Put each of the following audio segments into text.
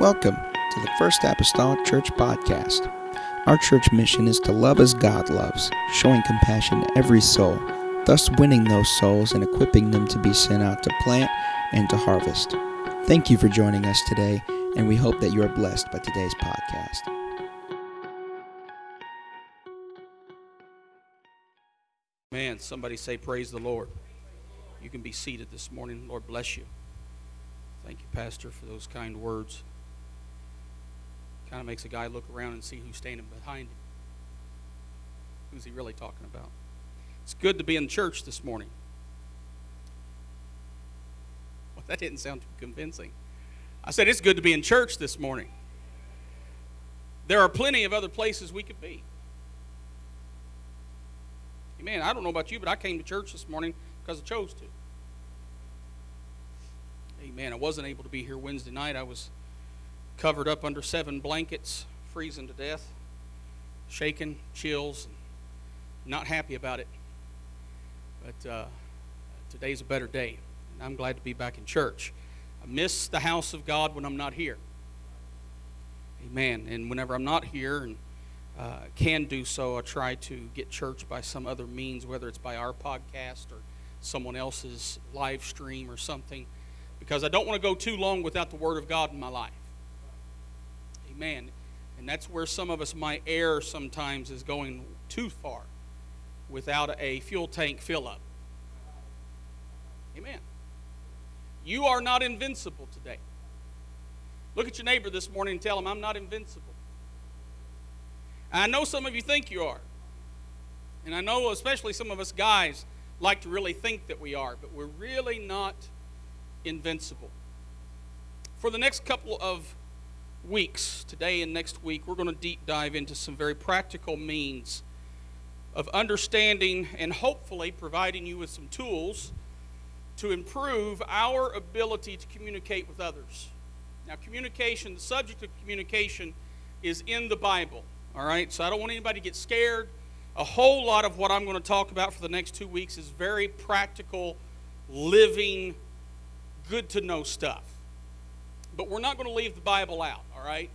Welcome to the First Apostolic Church Podcast. Our church mission is to love as God loves, showing compassion to every soul, thus winning those souls and equipping them to be sent out to plant and to harvest. Thank you for joining us today, and we hope that you are blessed by today's podcast. Man, somebody say, Praise the Lord. You can be seated this morning. Lord bless you. Thank you, Pastor, for those kind words. Kind of makes a guy look around and see who's standing behind him. Who's he really talking about? It's good to be in church this morning. Well, that didn't sound too convincing. I said it's good to be in church this morning. There are plenty of other places we could be. Amen. I don't know about you, but I came to church this morning because I chose to. Amen. I wasn't able to be here Wednesday night. I was covered up under seven blankets, freezing to death, shaking, chills, not happy about it. But uh, today's a better day. And I'm glad to be back in church. I miss the house of God when I'm not here. Amen. And whenever I'm not here and uh, can do so, I try to get church by some other means, whether it's by our podcast or someone else's live stream or something, because I don't want to go too long without the Word of God in my life. Amen. And that's where some of us might err sometimes is going too far without a fuel tank fill up. Amen. You are not invincible today. Look at your neighbor this morning and tell him, I'm not invincible. I know some of you think you are. And I know especially some of us guys like to really think that we are, but we're really not invincible. For the next couple of weeks, today and next week, we're going to deep dive into some very practical means of understanding and hopefully providing you with some tools to improve our ability to communicate with others. Now, communication, the subject of communication is in the Bible, all right? So I don't want anybody to get scared. A whole lot of what I'm going to talk about for the next two weeks is very practical, living, good to know stuff. But we're not going to leave the Bible out, all right?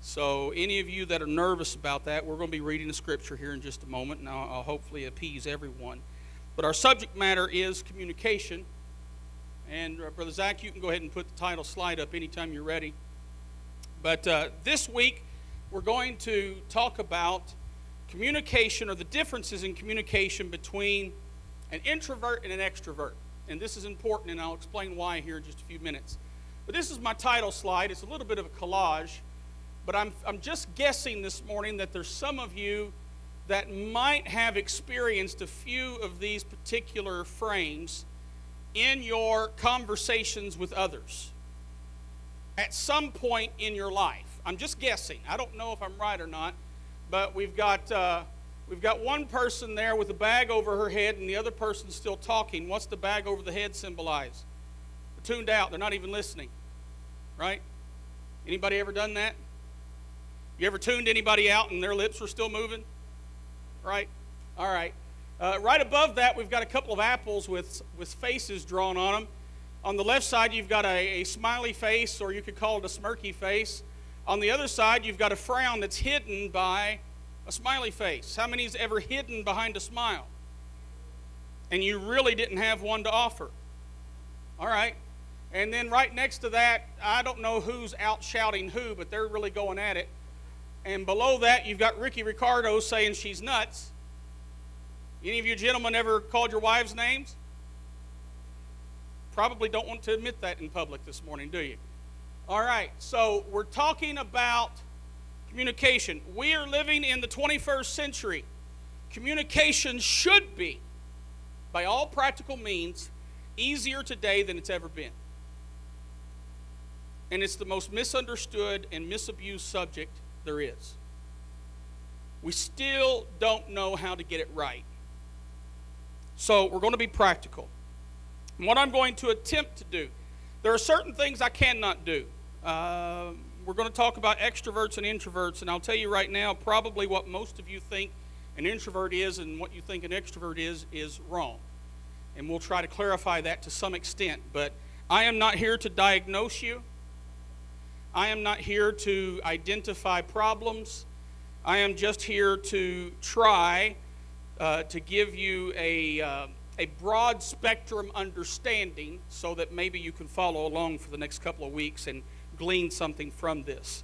So, any of you that are nervous about that, we're going to be reading the scripture here in just a moment, and I'll, I'll hopefully appease everyone. But our subject matter is communication. And, uh, Brother Zach, you can go ahead and put the title slide up anytime you're ready. But uh, this week, we're going to talk about communication or the differences in communication between an introvert and an extrovert. And this is important, and I'll explain why here in just a few minutes. But this is my title slide. It's a little bit of a collage, but I'm, I'm just guessing this morning that there's some of you that might have experienced a few of these particular frames in your conversations with others at some point in your life. I'm just guessing. I don't know if I'm right or not, but we've got. Uh, We've got one person there with a bag over her head and the other person's still talking. What's the bag over the head symbolize? Tuned out. They're not even listening right? Anybody ever done that? You ever tuned anybody out and their lips were still moving? Right? All right. Uh, right above that, we've got a couple of apples with, with faces drawn on them. On the left side, you've got a, a smiley face, or you could call it a smirky face. On the other side, you've got a frown that's hidden by a smiley face. How many's ever hidden behind a smile? And you really didn't have one to offer. All right. And then right next to that, I don't know who's out shouting who, but they're really going at it. And below that, you've got Ricky Ricardo saying she's nuts. Any of you gentlemen ever called your wives names? Probably don't want to admit that in public this morning, do you? All right, so we're talking about communication. We are living in the 21st century. Communication should be, by all practical means, easier today than it's ever been and it's the most misunderstood and misabused subject there is. We still don't know how to get it right. So we're going to be practical. And what I'm going to attempt to do, there are certain things I cannot do. Uh, we're going to talk about extroverts and introverts, and I'll tell you right now, probably what most of you think an introvert is and what you think an extrovert is, is wrong. And we'll try to clarify that to some extent. But I am not here to diagnose you. I am not here to identify problems. I am just here to try uh, to give you a, uh, a broad spectrum understanding so that maybe you can follow along for the next couple of weeks and glean something from this.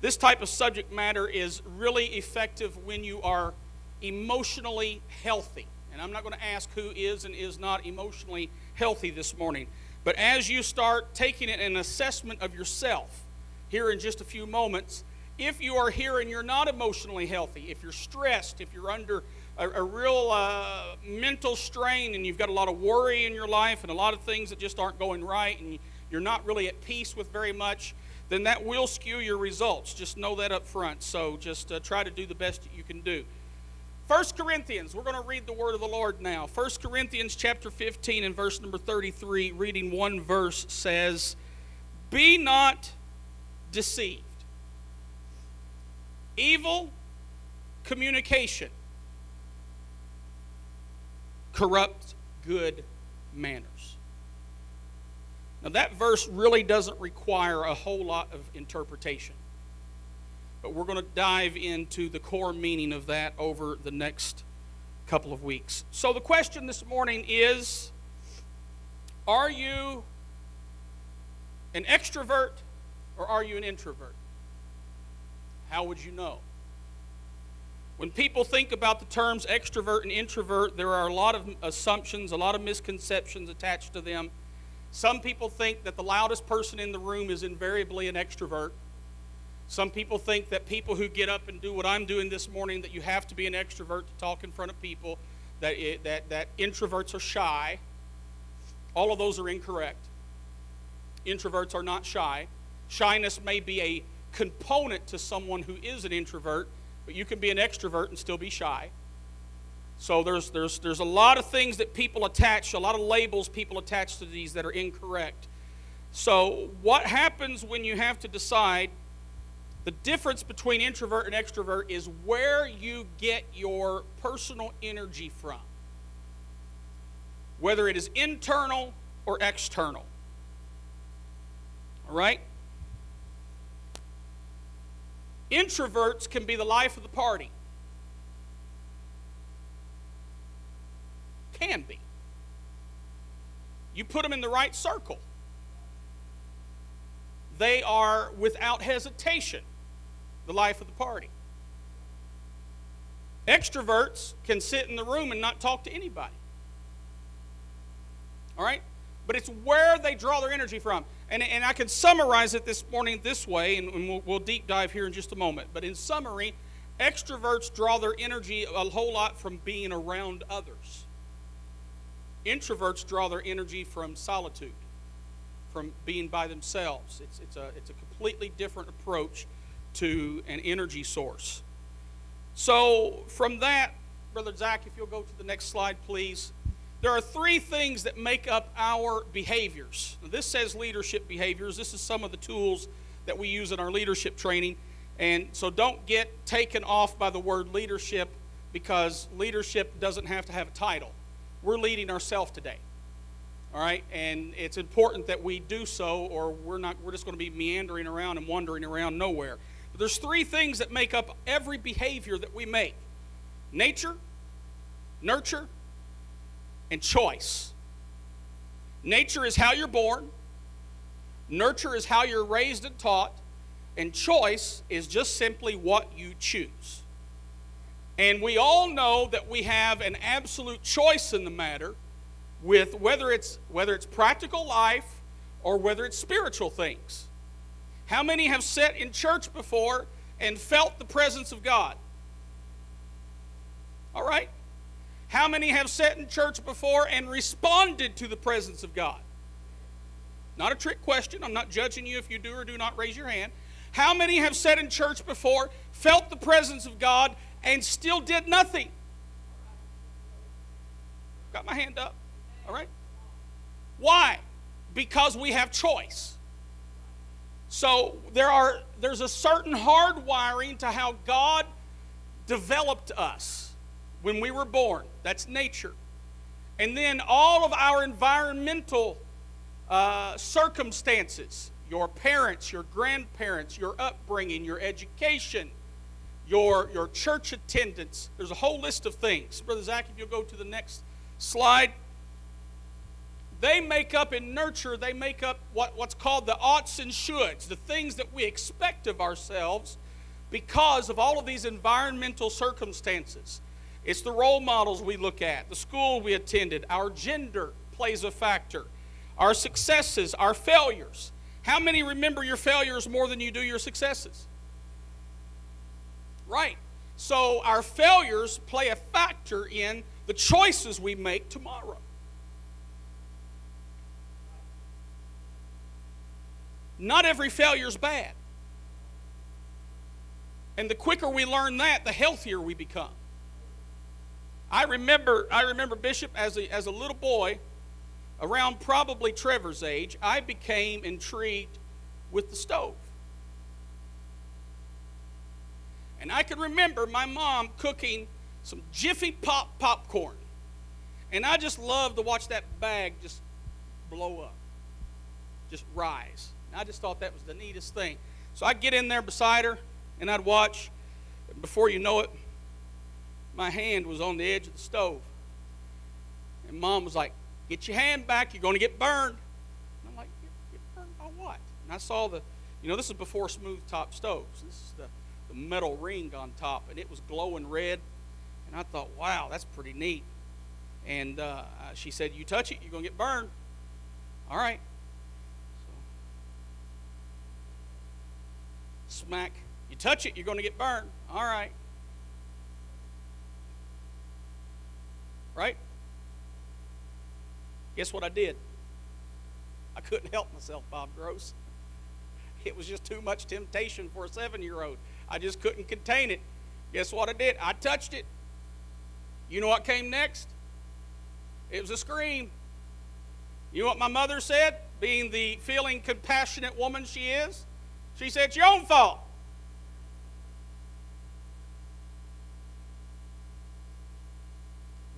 This type of subject matter is really effective when you are emotionally healthy. And I'm not going to ask who is and is not emotionally healthy this morning. But as you start taking it an assessment of yourself, here in just a few moments. If you are here and you're not emotionally healthy, if you're stressed, if you're under a, a real uh, mental strain and you've got a lot of worry in your life and a lot of things that just aren't going right and you're not really at peace with very much, then that will skew your results. Just know that up front. So just uh, try to do the best that you can do. 1 Corinthians, we're going to read the word of the Lord now. 1 Corinthians chapter 15 and verse number 33, reading one verse says, Be not deceived. Evil communication corrupts good manners. Now, that verse really doesn't require a whole lot of interpretation. But we're going to dive into the core meaning of that over the next couple of weeks. So, the question this morning is Are you an extrovert or are you an introvert? How would you know? When people think about the terms extrovert and introvert, there are a lot of assumptions, a lot of misconceptions attached to them. Some people think that the loudest person in the room is invariably an extrovert. Some people think that people who get up and do what I'm doing this morning, that you have to be an extrovert to talk in front of people, that, it, that, that introverts are shy. All of those are incorrect. Introverts are not shy. Shyness may be a component to someone who is an introvert, but you can be an extrovert and still be shy. So there's, there's, there's a lot of things that people attach, a lot of labels people attach to these that are incorrect. So, what happens when you have to decide the difference between introvert and extrovert is where you get your personal energy from, whether it is internal or external. All right? Introverts can be the life of the party. Can be. You put them in the right circle. They are, without hesitation, the life of the party. Extroverts can sit in the room and not talk to anybody. All right? But it's where they draw their energy from. And, and I can summarize it this morning this way, and, we'll, we'll deep dive here in just a moment. But in summary, extroverts draw their energy a whole lot from being around others. Introverts draw their energy from solitude, from being by themselves. It's, it's, a, it's a completely different approach to an energy source. So, from that, Brother Zach, if you'll go to the next slide, please. There are three things that make up our behaviors. Now, this says leadership behaviors. This is some of the tools that we use in our leadership training. And so don't get taken off by the word leadership because leadership doesn't have to have a title. We're leading ourselves today. All right? And it's important that we do so or we're not we're just going to be meandering around and wandering around nowhere. But there's three things that make up every behavior that we make. Nature, nurture, and choice. Nature is how you're born, nurture is how you're raised and taught, and choice is just simply what you choose. And we all know that we have an absolute choice in the matter with whether it's whether it's practical life or whether it's spiritual things. How many have sat in church before and felt the presence of God? All right? How many have sat in church before and responded to the presence of God? Not a trick question. I'm not judging you if you do or do not raise your hand. How many have sat in church before, felt the presence of God, and still did nothing? Got my hand up. All right? Why? Because we have choice. So there are there's a certain hardwiring to how God developed us when we were born. That's nature. And then all of our environmental uh, circumstances. your parents, your grandparents, your upbringing, your education, your, your church attendance. There's a whole list of things. Brother Zach, if you'll go to the next slide. They make up in nurture, they make up what, what's called the oughts and shoulds, the things that we expect of ourselves because of all of these environmental circumstances. It's the role models we look at, the school we attended, our gender plays a factor, our successes, our failures. How many remember your failures more than you do your successes? Right. So our failures play a factor in the choices we make tomorrow. Not every failure is bad. And the quicker we learn that, the healthier we become. I remember, I remember Bishop as a, as a little boy, around probably Trevor's age, I became intrigued with the stove. And I can remember my mom cooking some Jiffy Pop popcorn. And I just loved to watch that bag just blow up, just rise. And I just thought that was the neatest thing. So I'd get in there beside her and I'd watch. And before you know it, my hand was on the edge of the stove. And mom was like, Get your hand back, you're going to get burned. And I'm like, Get, get burned by what? And I saw the, you know, this is before smooth top stoves. This is the, the metal ring on top, and it was glowing red. And I thought, wow, that's pretty neat. And uh, she said, You touch it, you're going to get burned. All right. So, smack. You touch it, you're going to get burned. All right. Right? Guess what I did? I couldn't help myself, Bob Gross. It was just too much temptation for a seven year old. I just couldn't contain it. Guess what I did? I touched it. You know what came next? It was a scream. You know what my mother said, being the feeling compassionate woman she is? She said, It's your own fault.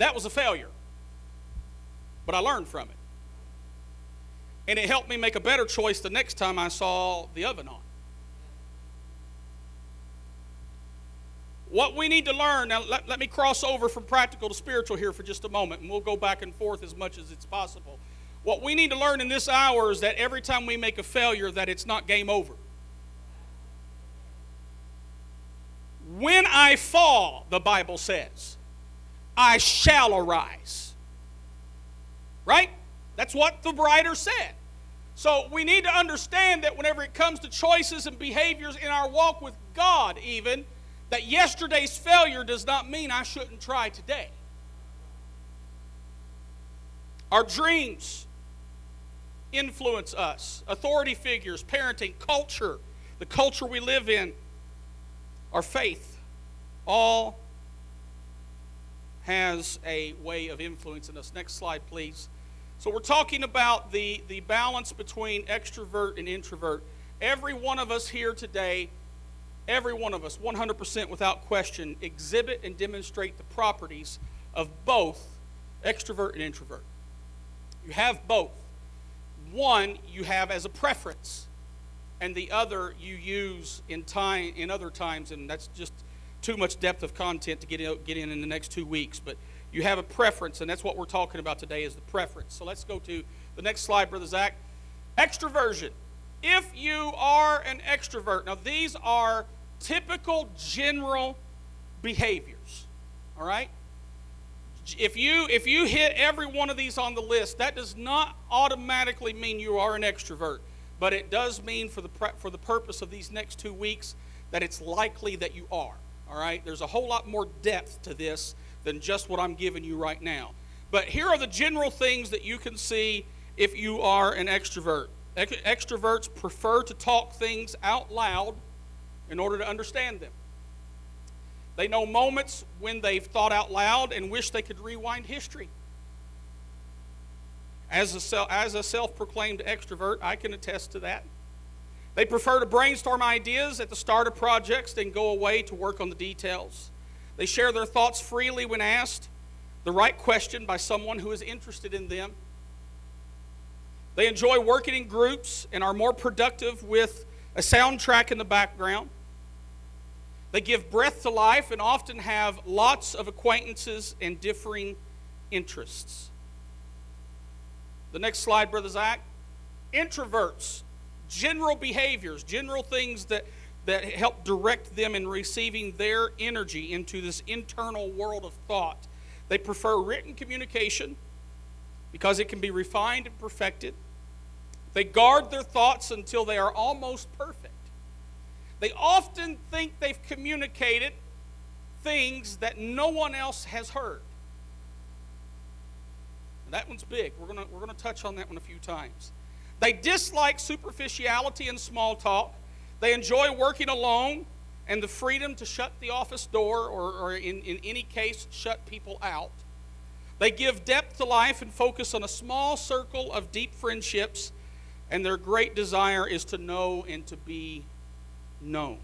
That was a failure. But I learned from it. And it helped me make a better choice the next time I saw the oven on. What we need to learn, now let, let me cross over from practical to spiritual here for just a moment, and we'll go back and forth as much as it's possible. What we need to learn in this hour is that every time we make a failure, that it's not game over. When I fall, the Bible says, I shall arise. Right? That's what the writer said. So we need to understand that whenever it comes to choices and behaviors in our walk with God, even, that yesterday's failure does not mean I shouldn't try today. Our dreams influence us, authority figures, parenting, culture, the culture we live in, our faith, all has a way of influencing us. Next slide, please. So, we're talking about the, the balance between extrovert and introvert. Every one of us here today every one of us, 100% without question, exhibit and demonstrate the properties of both extrovert and introvert. You have both. One you have as a preference, and the other you use in time in other times, and that's just too much depth of content to get in, get in in the next two weeks. But you have a preference, and that's what we're talking about today is the preference. So let's go to the next slide, Brother Zach. Extroversion. If you are an extrovert, now these are typical general behaviors. All right? If you if you hit every one of these on the list, that does not automatically mean you are an extrovert, but it does mean for the for the purpose of these next 2 weeks that it's likely that you are. All right? There's a whole lot more depth to this than just what I'm giving you right now. But here are the general things that you can see if you are an extrovert. Extroverts prefer to talk things out loud in order to understand them. They know moments when they've thought out loud and wish they could rewind history. As a, as a self proclaimed extrovert, I can attest to that. They prefer to brainstorm ideas at the start of projects, then go away to work on the details. They share their thoughts freely when asked the right question by someone who is interested in them. They enjoy working in groups and are more productive with a soundtrack in the background. They give breath to life and often have lots of acquaintances and differing interests. The next slide, Brother Zach. Introverts, general behaviors, general things that, that help direct them in receiving their energy into this internal world of thought. They prefer written communication because it can be refined and perfected. They guard their thoughts until they are almost perfect. They often think they've communicated things that no one else has heard. That one's big. We're going we're going to touch on that one a few times. They dislike superficiality and small talk. They enjoy working alone and the freedom to shut the office door or, or in, in any case, shut people out. They give depth to life and focus on a small circle of deep friendships, and their great desire is to know and to be known.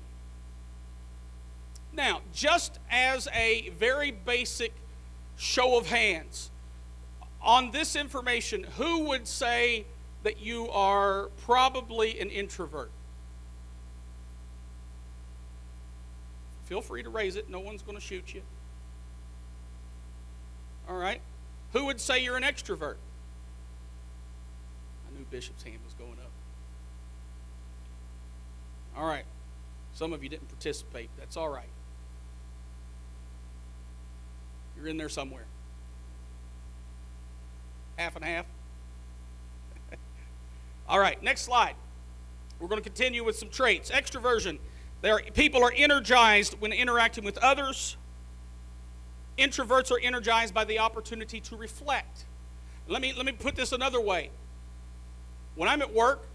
Now, just as a very basic show of hands, on this information, who would say that you are probably an introvert? Feel free to raise it. No one's going to shoot you. All right. Who would say you're an extrovert? I knew Bishop's hand was going up. All right. Some of you didn't participate. That's all right. You're in there somewhere. Half and half. All right, next slide. We're going to continue with some traits. Extroversion. There, people are energized when interacting with others. Introverts are energized by the opportunity to reflect. Let me, let me put this another way. When I'm at work,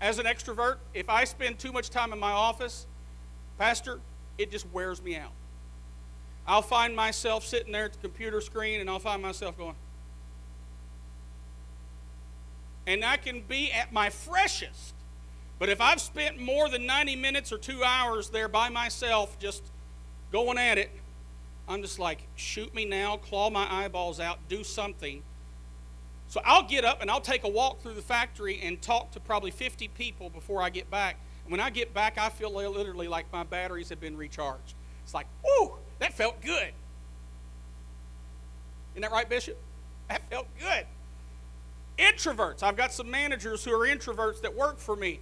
as an extrovert, if I spend too much time in my office, Pastor, it just wears me out. I'll find myself sitting there at the computer screen and I'll find myself going. And I can be at my freshest. But if I've spent more than 90 minutes or two hours there by myself just going at it, I'm just like, shoot me now, claw my eyeballs out, do something so I'll get up and I'll take a walk through the factory and talk to probably 50 people before I get back. And when I get back, I feel literally like my batteries have been recharged. It's like, whoo, that felt good. Isn't that right, Bishop? That felt good. Introverts. I've got some managers who are introverts that work for me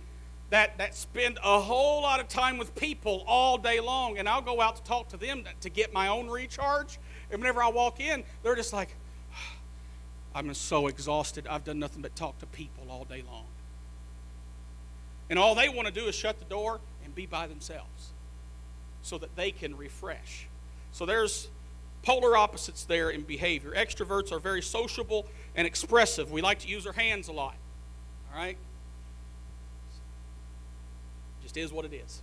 that, that spend a whole lot of time with people all day long. And I'll go out to talk to them to, get my own recharge. And whenever I walk in, they're just like, ah, I'm so exhausted. I've done nothing but talk to people all day long. And all they want to do is shut the door and be by themselves so that they can refresh. So there's polar opposites there in behavior. Extroverts are very sociable and expressive. We like to use our hands a lot. All right? Just is what it is.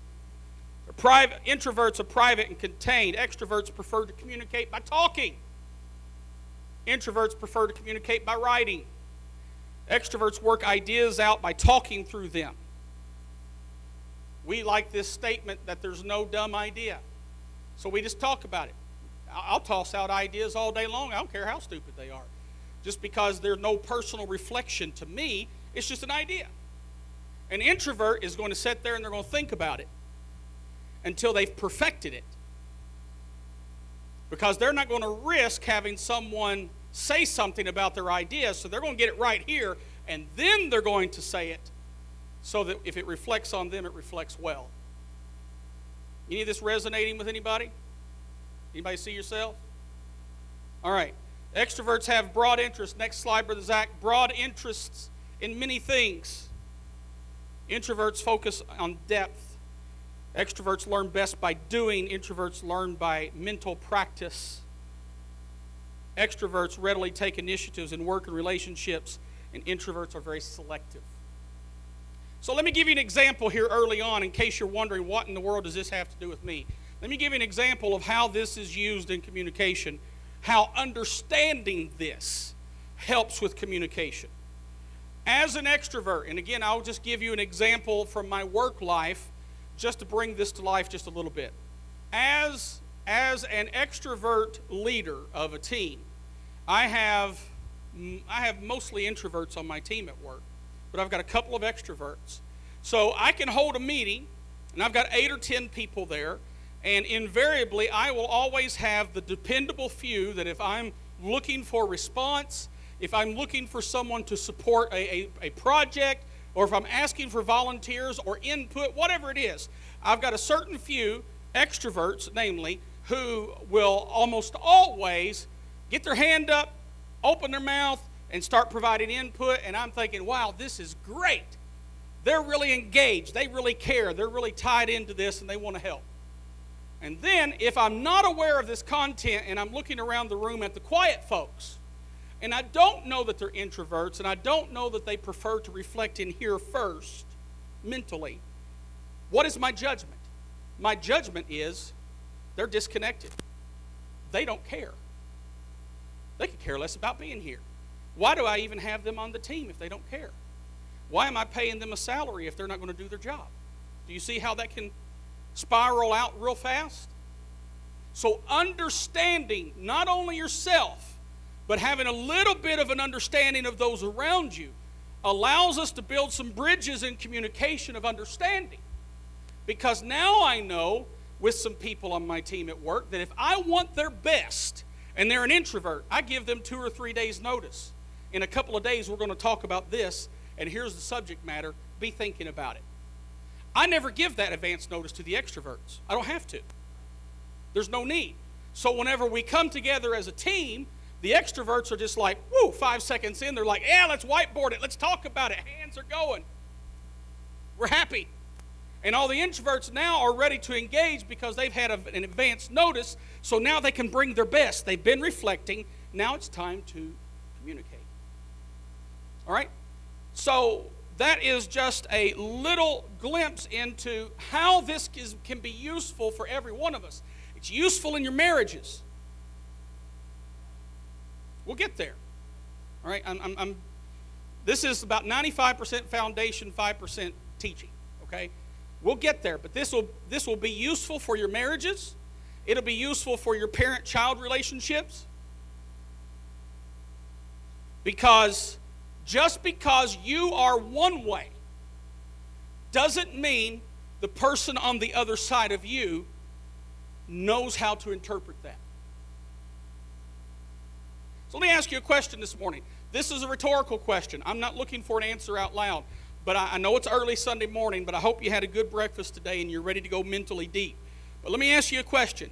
Private, introverts are private and contained. Extroverts prefer to communicate by talking. Introverts prefer to communicate by writing. Extroverts work ideas out by talking through them. We like this statement that there's no dumb idea. So we just talk about it. I'll toss out ideas all day long. I don't care how stupid they are. Just because there's no personal reflection to me, it's just an idea. An introvert is going to sit there and they're going to think about it until they've perfected it because they're not going to risk having someone say something about their idea, so they're going to get it right here, and then they're going to say it so that if it reflects on them, it reflects well. Any of this resonating with anybody? Anybody see yourself? All right. Extroverts have broad interests. Next slide, Brother Zach. Broad interests in many things. Introverts focus on depth. Extroverts learn best by doing, introverts learn by mental practice. Extroverts readily take initiatives in work and relationships, and introverts are very selective. So let me give you an example here early on in case you're wondering what in the world does this have to do with me. Let me give you an example of how this is used in communication, how understanding this helps with communication. As an extrovert, and again, I'll just give you an example from my work life just to bring this to life just a little bit. As, as an extrovert leader of a team, I have, I have mostly introverts on my team at work. but I've got a couple of extroverts. So I can hold a meeting, and I've got eight or ten people there, and invariably I will always have the dependable few that if I'm looking for response, if I'm looking for someone to support a, a, a project, or if I'm asking for volunteers or input, whatever it is, I've got a certain few extroverts, namely, who will almost always get their hand up, open their mouth, and start providing input. And I'm thinking, wow, this is great. They're really engaged. They really care. They're really tied into this and they want to help. And then, if I'm not aware of this content and I'm looking around the room at the quiet folks, and I don't know that they're introverts, and I don't know that they prefer to reflect in here first mentally, what is my judgment? My judgment is they're disconnected. They don't care. They could care less about being here. Why do I even have them on the team if they don't care? Why am I paying them a salary if they're not going to do their job? Do you see how that can spiral out real fast? So, understanding not only yourself, but having a little bit of an understanding of those around you allows us to build some bridges in communication of understanding. Because now I know with some people on my team at work that if I want their best and they're an introvert, I give them two or three days' notice. In a couple of days, we're going to talk about this, and here's the subject matter. Be thinking about it. I never give that advance notice to the extroverts. I don't have to. There's no need. So whenever we come together as a team, the extroverts are just like, whoo, five seconds in, they're like, yeah, let's whiteboard it. Let's talk about it. Hands are going. We're happy. And all the introverts now are ready to engage because they've had a, an advance notice, so now they can bring their best. They've been reflecting. Now it's time to communicate. All right? So that is just a little glimpse into how this is, can be useful for every one of us. It's useful in your marriages. We'll get there. All right? I'm, I'm, I'm this is about 95% foundation, 5% teaching. Okay? We'll get there, but this will this will be useful for your marriages. It'll be useful for your parent-child relationships. Because just because you are one way doesn't mean the person on the other side of you knows how to interpret that. So let me ask you a question this morning. This is a rhetorical question. I'm not looking for an answer out loud. But I, know it's early Sunday morning, but I hope you had a good breakfast today and you're ready to go mentally deep. But let me ask you a question.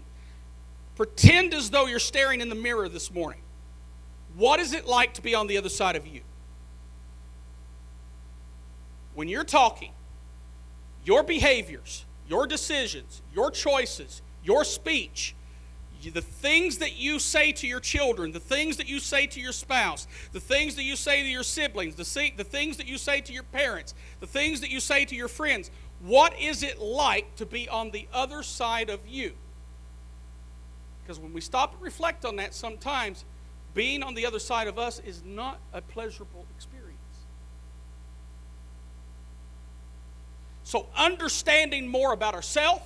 Pretend as though you're staring in the mirror this morning. What is it like to be on the other side of you? When you're talking, your behaviors, your decisions, your choices, your speech, the things that you say to your children, the things that you say to your spouse, the things that you say to your siblings, the, things that you say to your parents, the things that you say to your friends, what is it like to be on the other side of you? Because when we stop and reflect on that, sometimes being on the other side of us is not a pleasurable experience. So, understanding more about ourselves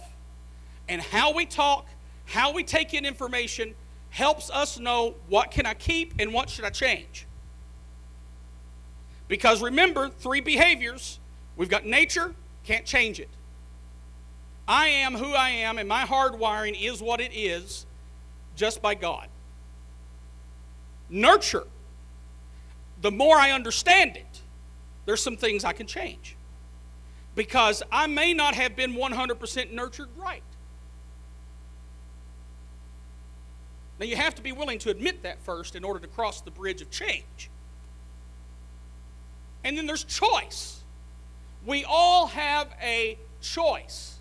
and how we talk how we take in information helps us know what can I keep and what should I change. Because remember, three behaviors. We've got nature, can't change it. I am who I am, and my hardwiring is what it is just by God. Nurture. The more I understand it, there's some things I can change. Because I may not have been 100% nurtured right. Now, you have to be willing to admit that first in order to cross the bridge of change. And then there's choice. We all have a choice.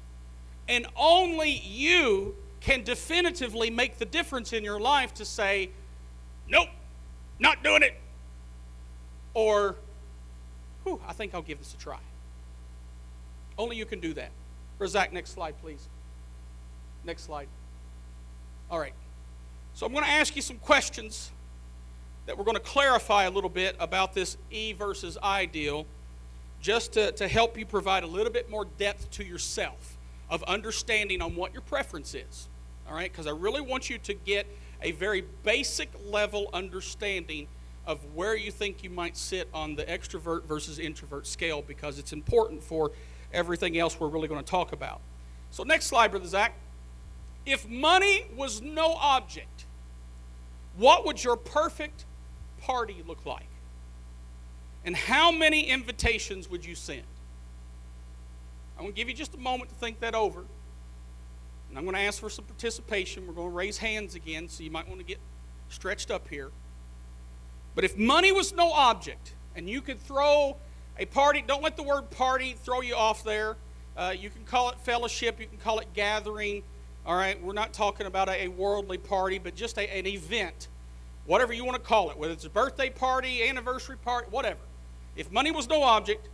And only you can definitively make the difference in your life to say, nope, not doing it. Or, whew, I think I'll give this a try. Only you can do that. Zach, next slide, please. Next slide. All right. So I'm going to ask you some questions that we're going to clarify a little bit about this E versus I deal, just to, to help you provide a little bit more depth to yourself of understanding on what your preference is. All right? Because I really want you to get a very basic level understanding of where you think you might sit on the extrovert versus introvert scale because it's important for everything else we're really going to talk about. So, next slide, Brother Zach. If money was no object, what would your perfect party look like? And how many invitations would you send? I'm going to give you just a moment to think that over. And I'm going to ask for some participation. We're going to raise hands again, so you might want to get stretched up here. But if money was no object, and you could throw a party, don't let the word party throw you off there. Uh, you can call it fellowship, you can call it gathering. All right, we're not talking about a, a worldly party, but just a, an event, whatever you want to call it, whether it's a birthday party, anniversary party, whatever. If money was no object,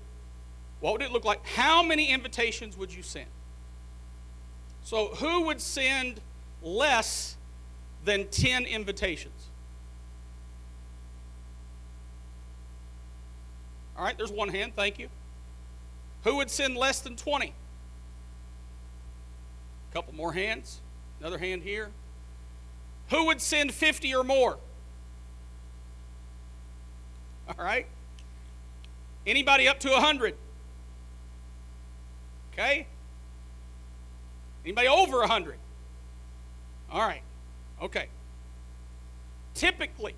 what would it look like? How many invitations would you send? So, who would send less than 10 invitations? All right, there's one hand, thank you. Who would send less than 20? A couple more hands. Another hand here. Who would send 50 or more? All right. Anybody up to 100? Okay. Anybody over 100? All right. Okay. Typically,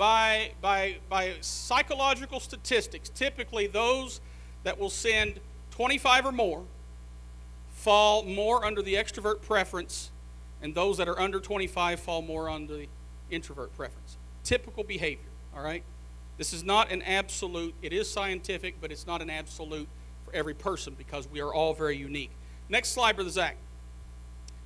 by, by, by psychological statistics, typically those that will send 25 or more fall more under the extrovert preference, and those that are under 25 fall more under the introvert preference. Typical behavior, all right? This is not an absolute, it is scientific, but it's not an absolute for every person because we are all very unique. Next slide, Brother Zach.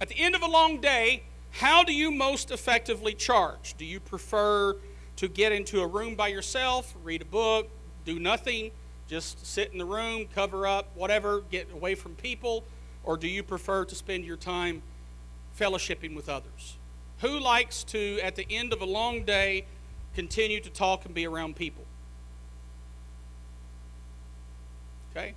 At the end of a long day, how do you most effectively charge? Do you prefer to get into a room by yourself, read a book, do nothing, just sit in the room, cover up, whatever, get away from people? Or do you prefer to spend your time fellowshipping with others? Who likes to, at the end of a long day, continue to talk and be around people? Okay?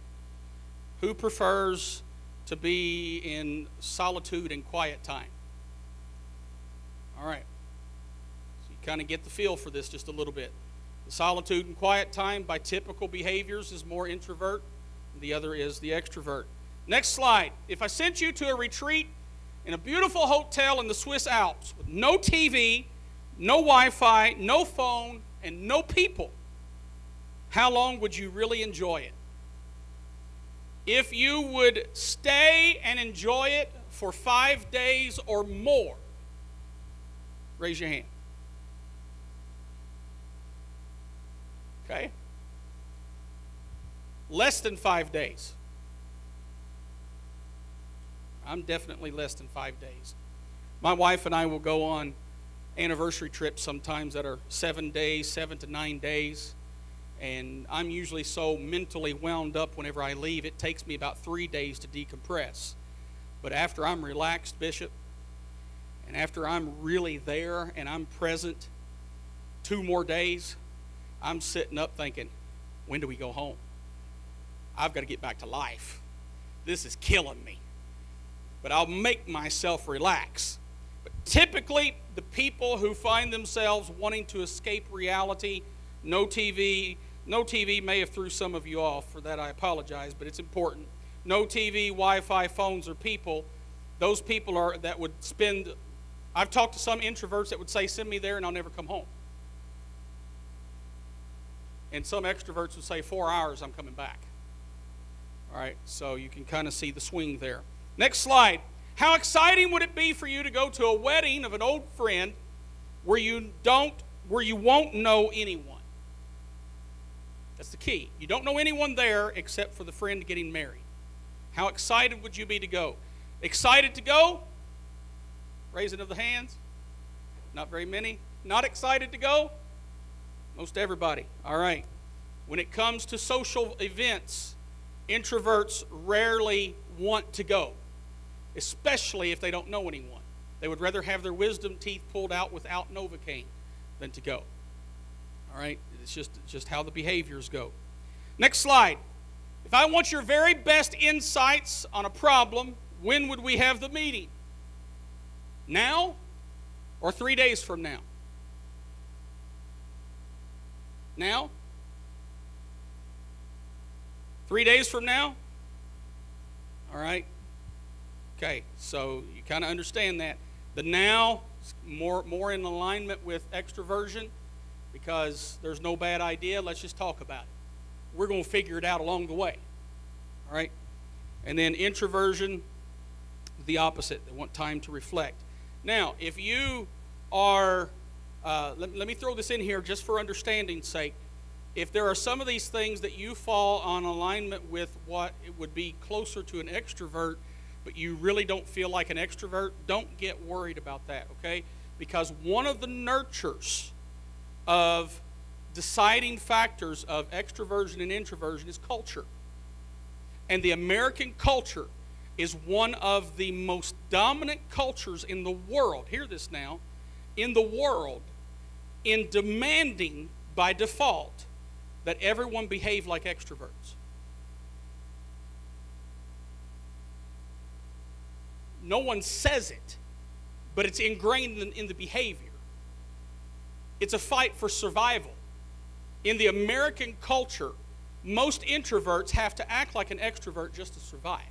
Who prefers to be in solitude and quiet time? All right kind of get the feel for this just a little bit. The solitude and quiet time by typical behaviors is more introvert, the other is the extrovert. Next slide. If I sent you to a retreat in a beautiful hotel in the Swiss Alps with no TV, no Wi Fi, no phone, and no people, how long would you really enjoy it? If you would stay and enjoy it for five days or more, raise your hand. Okay? Less than five days. I'm definitely less than five days. My wife and I will go on anniversary trips sometimes that are seven days, seven to nine days. And I'm usually so mentally wound up whenever I leave, it takes me about three days to decompress. But after I'm relaxed, Bishop, and after I'm really there and I'm present two more days, I'm sitting up thinking, when do we go home? I've got to get back to life. This is killing me. But I'll make myself relax. But typically, the people who find themselves wanting to escape reality, no TV, no TV may have threw some of you off. For that, I apologize, but it's important. No TV, Wi Fi, phones, or people. Those people are that would spend. I've talked to some introverts that would say, send me there and I'll never come home. And some extroverts would say, four hours, I'm coming back. All right, so you can kind of see the swing there. Next slide. How exciting would it be for you to go to a wedding of an old friend where you don't where you won't know anyone? That's the key. You don't know anyone there except for the friend getting married. How excited would you be to go? Excited to go? Raising of the hands? Not very many. Not excited to go? Most everybody. All right. When it comes to social events, introverts rarely want to go, especially if they don't know anyone. They would rather have their wisdom teeth pulled out without Novocaine than to go. All right? It's just, just how the behaviors go. Next slide. If I want your very best insights on a problem, when would we have the meeting? Now or three days from now? Now? Three days from now? All right? Okay, so you kind of understand that. The now is more, more in alignment with extroversion because there's no bad idea. Let's just talk about it. We're going to figure it out along the way. All right? And then introversion, the opposite. They want time to reflect. Now, if you are, uh, let, let me throw this in here just for understanding's sake. If there are some of these things that you fall on alignment with what it would be closer to an extrovert, but you really don't feel like an extrovert, don't get worried about that, okay? Because one of the nurtures of deciding factors of extroversion and introversion is culture. And the American culture is one of the most dominant cultures in the world. Hear this now. In the world, in demanding by default that everyone behave like extroverts. No one says it, but it's ingrained in, in the behavior. It's a fight for survival. In the American culture, most introverts have to act like an extrovert just to survive.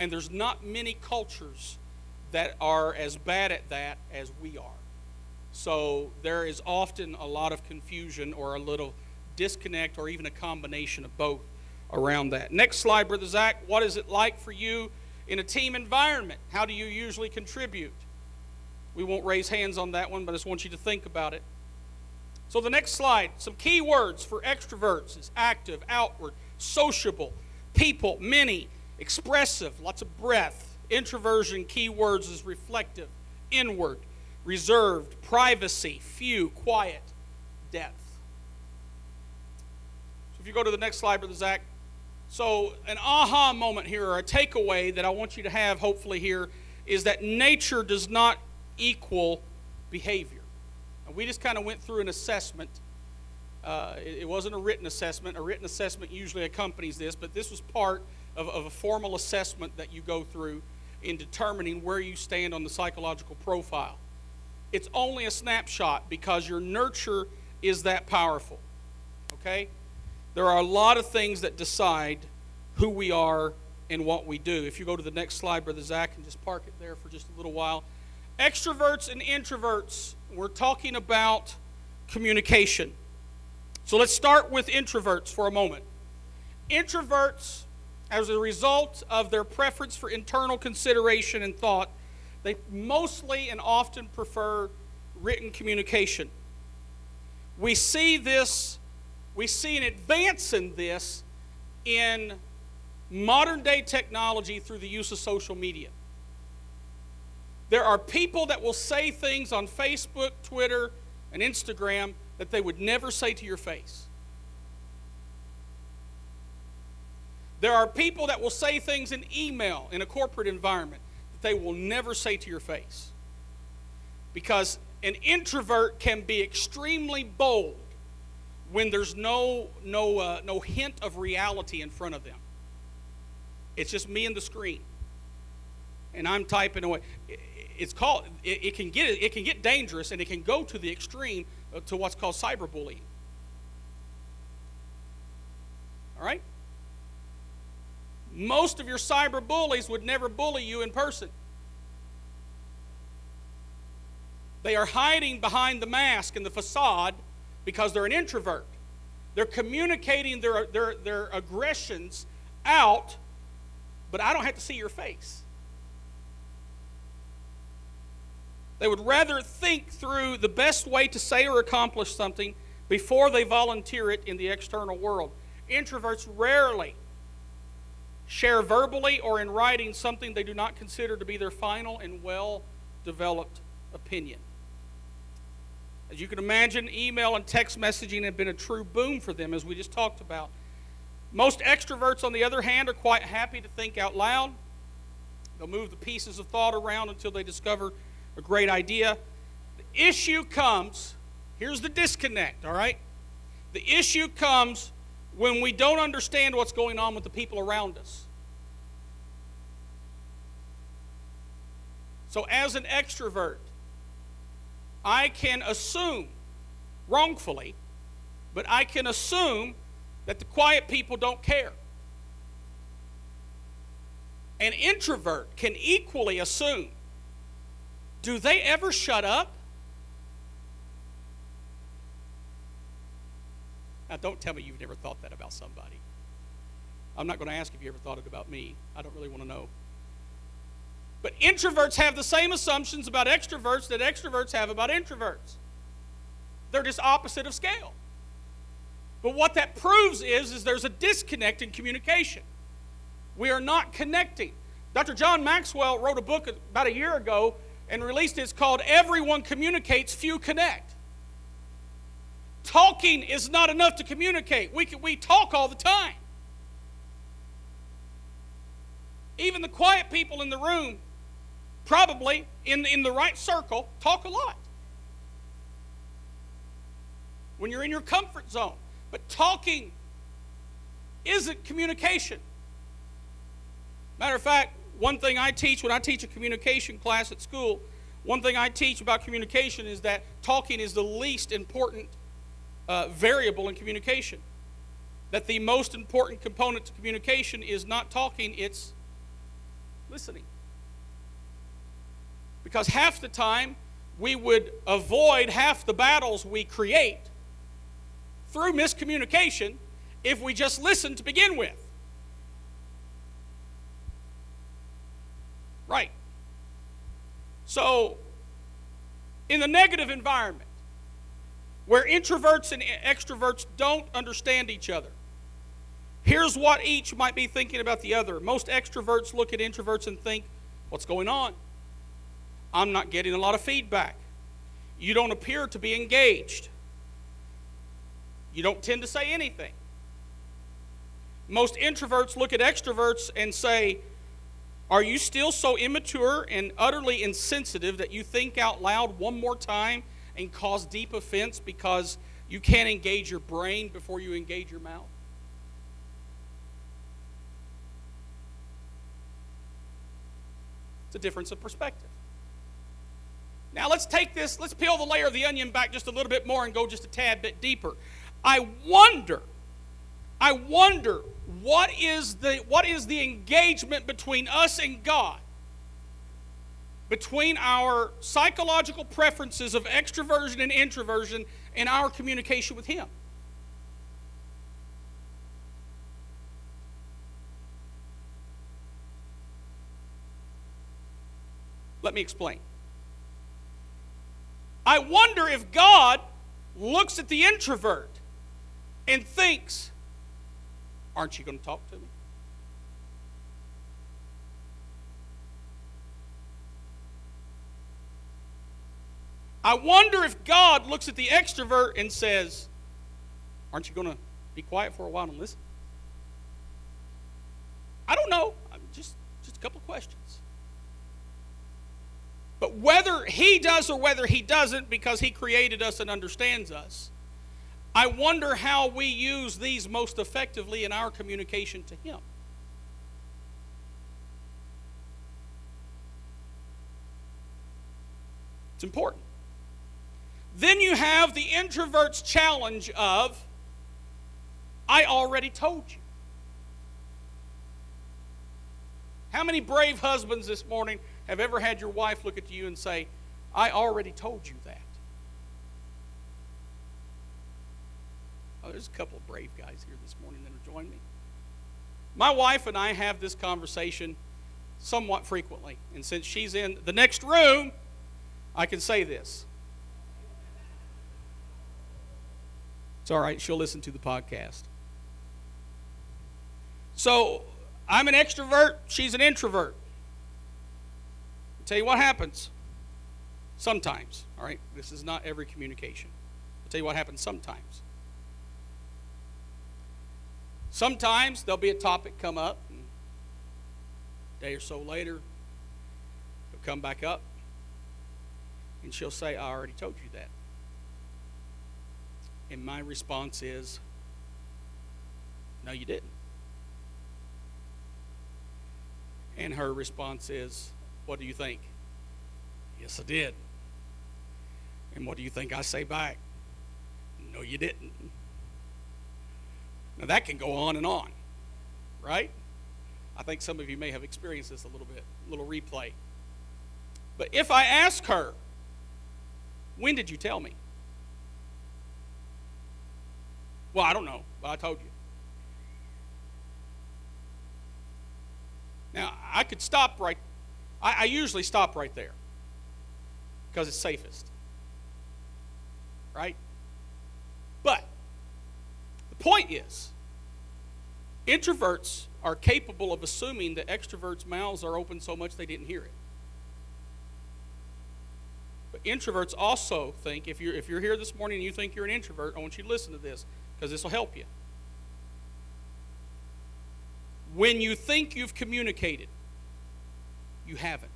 And there's not many cultures that are as bad at that as we are. So there is often a lot of confusion or a little disconnect or even a combination of both around that. Next slide, Brother Zach. What is it like for you in a team environment? How do you usually contribute? We won't raise hands on that one, but I just want you to think about it. So, the next slide some key words for extroverts is active, outward, sociable, people, many, expressive, lots of breath. Introversion, key words is reflective, inward, reserved, privacy, few, quiet, depth. So, if you go to the next slide, Brother Zach. So, an aha moment here, or a takeaway that I want you to have hopefully here, is that nature does not equal behavior. And we just kind of went through an assessment. Uh, it, it, wasn't a written assessment. A written assessment usually accompanies this, but this was part of, of a formal assessment that you go through in determining where you stand on the psychological profile. It's only a snapshot because your nurture is that powerful. Okay? There are a lot of things that decide who we are and what we do. If you go to the next slide, Brother Zach, and just park it there for just a little while. Extroverts and introverts, we're talking about communication. So let's start with introverts for a moment. Introverts, as a result of their preference for internal consideration and thought, they mostly and often prefer written communication. We see this, we see an advance in this in modern day technology through the use of social media. There are people that will say things on Facebook, Twitter, and Instagram that they would never say to your face. There are people that will say things in email in a corporate environment they will never say to your face. Because an introvert can be extremely bold when there's no, no, uh, no hint of reality in front of them. It's just me and the screen. And I'm typing away it's called it, it, can get it can get dangerous and it can go to the extreme uh, to what's called cyberbullying. All right? Most of your cyber bullies would never bully you in person. They are hiding behind the mask and the facade because they're an introvert. They're communicating their, their, their aggressions out, but I don't have to see your face. They would rather think through the best way to say or accomplish something before they volunteer it in the external world. Introverts rarely share verbally or in writing something they do not consider to be their final and well developed opinion. As you can imagine, email and text messaging have been a true boom for them, as we just talked about. Most extroverts, on the other hand, are quite happy to think out loud. They'll move the pieces of thought around until they discover a great idea. The issue comes, here's the disconnect, all right? The issue comes when we don't understand what's going on with the people around us. So, as an extrovert, I can assume wrongfully, but I can assume that the quiet people don't care. An introvert can equally assume do they ever shut up? Now, don't tell me you've never thought that about somebody. I'm not going to ask if you ever thought it about me. I don't really want to know. But introverts have the same assumptions about extroverts that extroverts have about introverts. They're just opposite of scale. But what that proves is, is there's a disconnect in communication. We are not connecting. Dr. John Maxwell wrote a book about a year ago and released it. It's called Everyone Communicates, Few Connect. Talking is not enough to communicate. We, can, we talk all the time. Even the quiet people in the room, probably in, in the right circle, talk a lot. When you're in your comfort zone. But talking isn't communication. Matter of fact, one thing I teach when I teach a communication class at school, one thing I teach about communication is that talking is the least important uh, variable in communication. That the most important component to communication is not talking, it's listening. Because half the time we would avoid half the battles we create through miscommunication if we just listened to begin with. Right. So, in the negative environment, where introverts and extroverts don't understand each other, here's what each might be thinking about the other. Most extroverts look at introverts and think, What's going on? I'm not getting a lot of feedback. You don't appear to be engaged. You don't tend to say anything. Most introverts look at extroverts and say, are you still so immature and utterly insensitive that you think out loud one more time and cause deep offense because you can't engage your brain before you engage your mouth? It's a difference of perspective. Now let's take this, let's peel the layer of the onion back just a little bit more and go just a tad bit deeper. I wonder I wonder what is the what is the engagement between us and God? Between our psychological preferences of extroversion and introversion and our communication with him. Let me explain. I wonder if God looks at the introvert and thinks, Aren't you going to talk to me? I wonder if God looks at the extrovert and says, Aren't you going to be quiet for a while and listen? I don't know. Just, just a couple questions. But whether he does or whether he doesn't, because he created us and understands us, I wonder how we use these most effectively in our communication to Him. It's important. Then you have the introvert's challenge of, I already told you. How many brave husbands this morning have ever had your wife look at you and say, I already told you that? Oh, there's a couple of brave guys here this morning that are joining me. My wife and I have this conversation somewhat frequently. And since she's in the next room, I can say this. It's all right, she'll listen to the podcast. So, I'm an extrovert, she's an introvert. I'll tell you what happens. Sometimes, all right? This is not every communication. I'll tell you what happens sometimes. Sometimes there'll be a topic come up, a day or so later, it'll come back up, and she'll say, I already told you that. And my response is, No, you didn't. And her response is, What do you think? Yes, I did. And what do you think I say back? No, you didn't. Now that can go on and on, right? I think some of you may have experienced this a little bit, a little replay. But if I ask her, when did you tell me? Well, I don't know, but I told you. Now, I could stop right, I, I usually stop right there because it's safest. Right? But the point is, introverts are capable of assuming that extroverts' mouths are open so much they didn't hear it. But introverts also think, if you're, if you're here this morning and you think you're an introvert, I want you to listen to this because this will help you. When you think you've communicated, you haven't.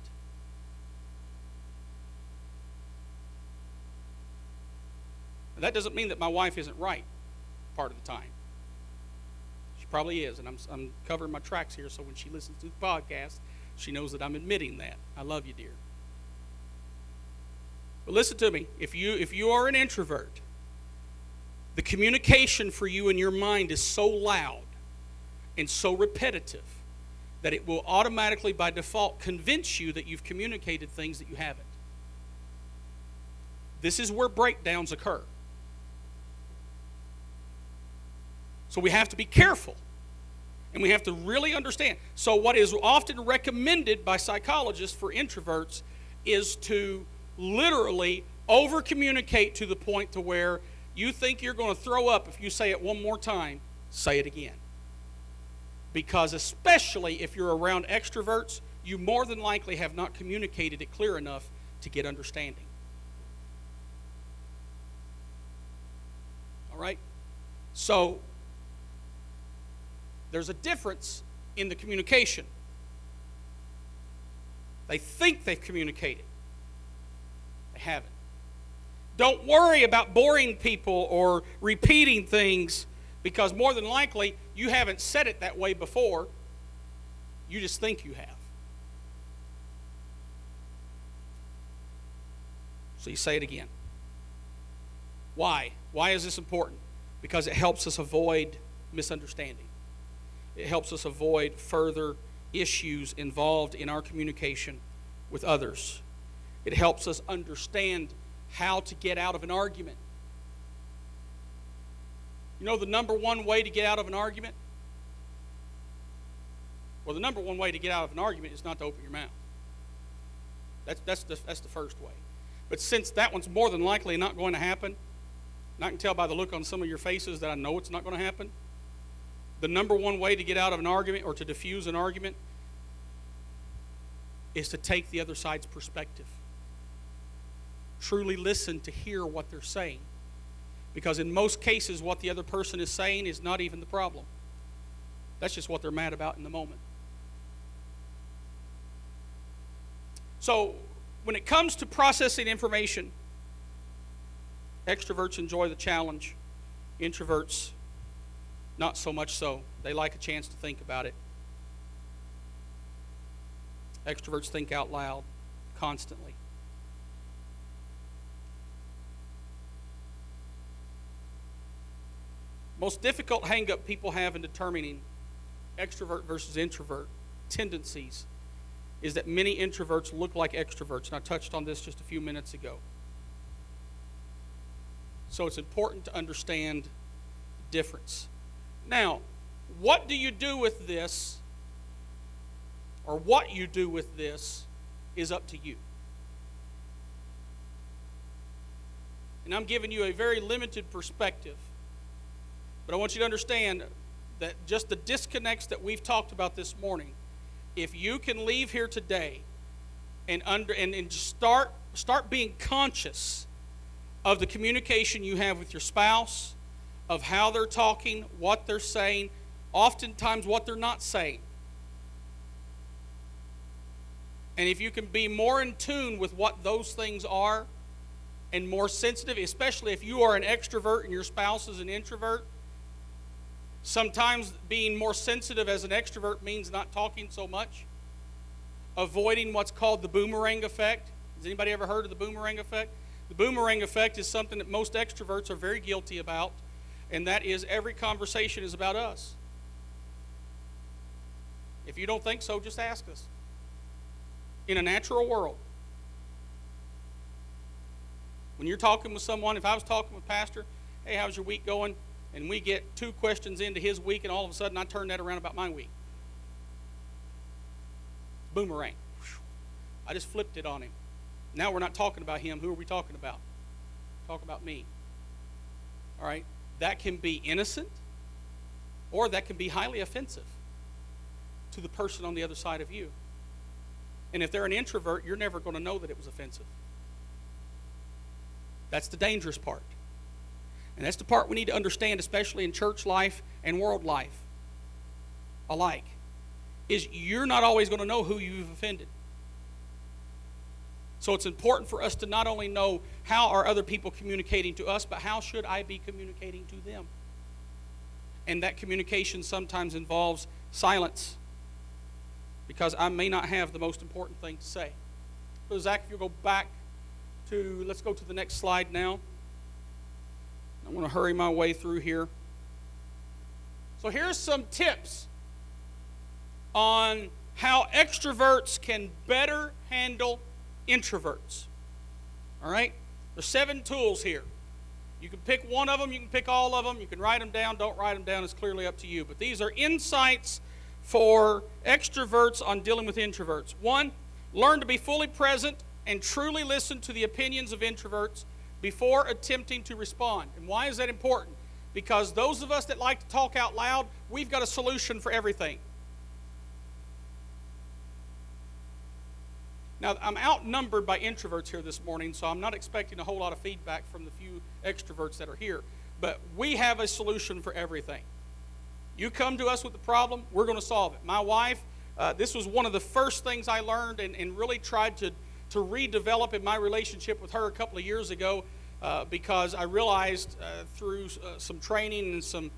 That doesn't mean that my wife isn't right part of the time. She probably is, and I'm, I'm covering my tracks here so when she listens to the podcast, she knows that I'm admitting that. I love you, dear. But listen to me. If you if you are an introvert, the communication for you in your mind is so loud and so repetitive that it will automatically by default convince you that you've communicated things that you haven't. This is where breakdowns occur. So we have to be careful and we have to really understand. So, what is often recommended by psychologists for introverts is to literally over communicate to the point to where you think you're going to throw up if you say it one more time, say it again. Because, especially if you're around extroverts, you more than likely have not communicated it clear enough to get understanding. All right? So, there's a difference in the communication. They think they've communicated, they haven't. Don't worry about boring people or repeating things because more than likely you haven't said it that way before. You just think you have. So you say it again. Why? Why is this important? Because it helps us avoid misunderstanding. It helps us avoid further issues involved in our communication with others. It helps us understand how to get out of an argument. You know the number one way to get out of an argument? Well, the number one way to get out of an argument is not to open your mouth. That's, that's, the, that's the first way. But since that one's more than likely not going to happen, and I can tell by the look on some of your faces that I know it's not going to happen, the number one way to get out of an argument or to diffuse an argument is to take the other side's perspective. Truly listen to hear what they're saying. Because in most cases, what the other person is saying is not even the problem. That's just what they're mad about in the moment. So, when it comes to processing information, extroverts enjoy the challenge, introverts not so much so. They like a chance to think about it. Extroverts think out loud constantly. Most difficult hangup people have in determining extrovert versus introvert tendencies is that many introverts look like extroverts. And I touched on this just a few minutes ago. So it's important to understand the difference. Now, what do you do with this, or what you do with this, is up to you. And I'm giving you a very limited perspective. But I want you to understand that just the disconnects that we've talked about this morning, if you can leave here today and under and, and start start being conscious of the communication you have with your spouse, of how they're talking, what they're saying, oftentimes what they're not saying. And if you can be more in tune with what those things are and more sensitive, especially if you are an extrovert and your spouse is an introvert, sometimes being more sensitive as an extrovert means not talking so much, avoiding what's called the boomerang effect. Has anybody ever heard of the boomerang effect? The boomerang effect is something that most extroverts are very guilty about, and that is every conversation is about us. If you don't think so, just ask us. In a natural world, when you're talking with someone, if I was talking with Pastor, hey, how's your week going? And we get two questions into his week, and all of a sudden I turn that around about my week. Boomerang. I just flipped it on him. Now we're not talking about him. Who are we talking about? Talk about me. All right? That can be innocent, or that can be highly offensive to the person on the other side of you. And if they're an introvert, you're never going to know that it was offensive. That's the dangerous part. And that's the part we need to understand, especially in church life and world life alike, is you're not always going to know who you've offended. So it's important for us to not only know how are other people communicating to us, but how should I be communicating to them? And that communication sometimes involves silence because I may not have the most important thing to say. So, Zach, if you go back to, let's go to the next slide now. I'm going to hurry my way through here. So, here's some tips on how extroverts can better handle introverts. All right? There's seven tools here. You can pick one of them, you can pick all of them, you can write them down, don't write them down, it's clearly up to you. But these are insights for extroverts on dealing with introverts. One, learn to be fully present and truly listen to the opinions of introverts before attempting to respond. And why is that important? Because those of us that like to talk out loud, we've got a solution for everything. Now, I'm outnumbered by introverts here this morning, so I'm not expecting a whole lot of feedback from the few extroverts that are here. But we have a solution for everything. You come to us with a problem, we're going to solve it. My wife, uh, this was one of the first things I learned and, and really tried to, to redevelop in my relationship with her a couple of years ago uh, because I realized uh, through uh, some training and some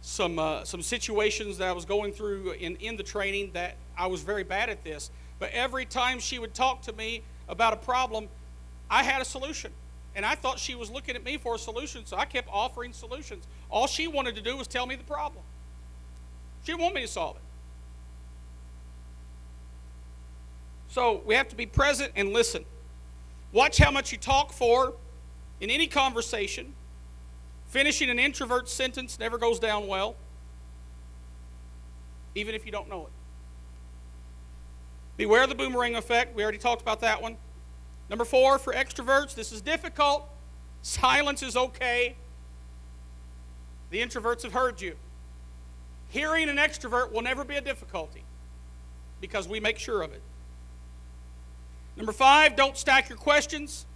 some uh, some situations that I was going through in, in the training that I was very bad at this. But every time she would talk to me about a problem, I had a solution. And I thought she was looking at me for a solution, so I kept offering solutions. All she wanted to do was tell me the problem. She didn't want me to solve it. So we have to be present and listen. Watch how much you talk for in any conversation. Finishing an introvert sentence never goes down well, even if you don't know it. Beware the boomerang effect. We already talked about that one. Number four, for extroverts, this is difficult. Silence is okay. The introverts have heard you. Hearing an extrovert will never be a difficulty because we make sure of it. Number five, don't stack your questions.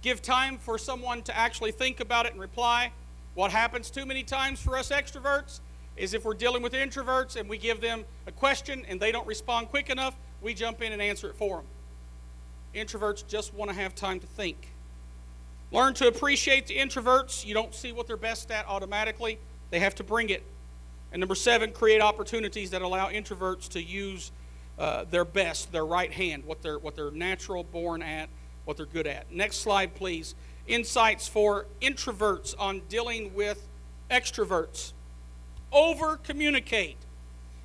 Give time for someone to actually think about it and reply. What happens too many times for us extroverts is if we're dealing with introverts and we give them a question and they don't respond quick enough, we jump in and answer it for them. Introverts just want to have time to think. Learn to appreciate the introverts. You don't see what they're best at automatically, they have to bring it. And number seven, create opportunities that allow introverts to use uh, their best, their right hand, what they're, what they're natural born at, what they're good at. Next slide, please. Insights for introverts on dealing with extroverts. Over communicate.